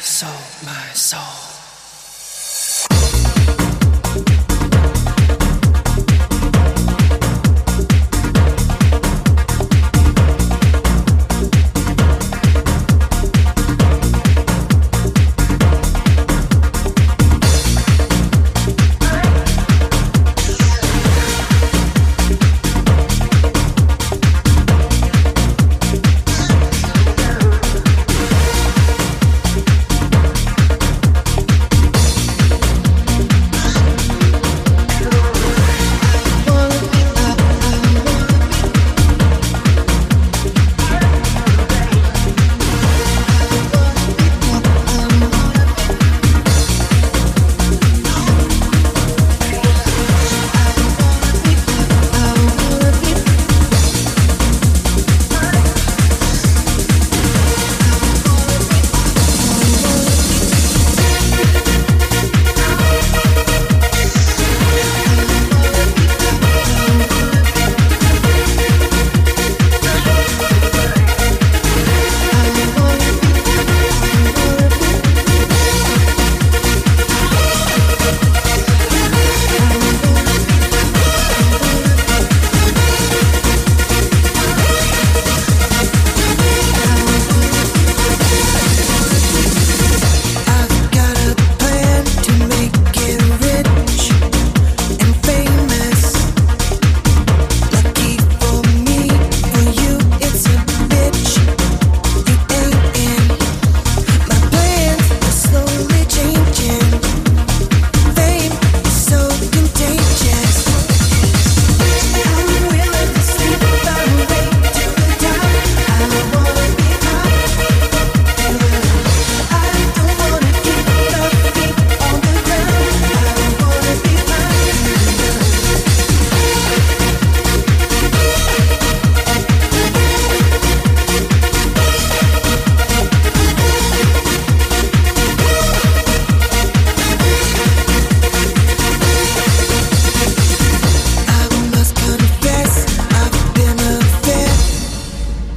soul, my soul.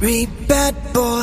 Three bad boys.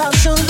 老树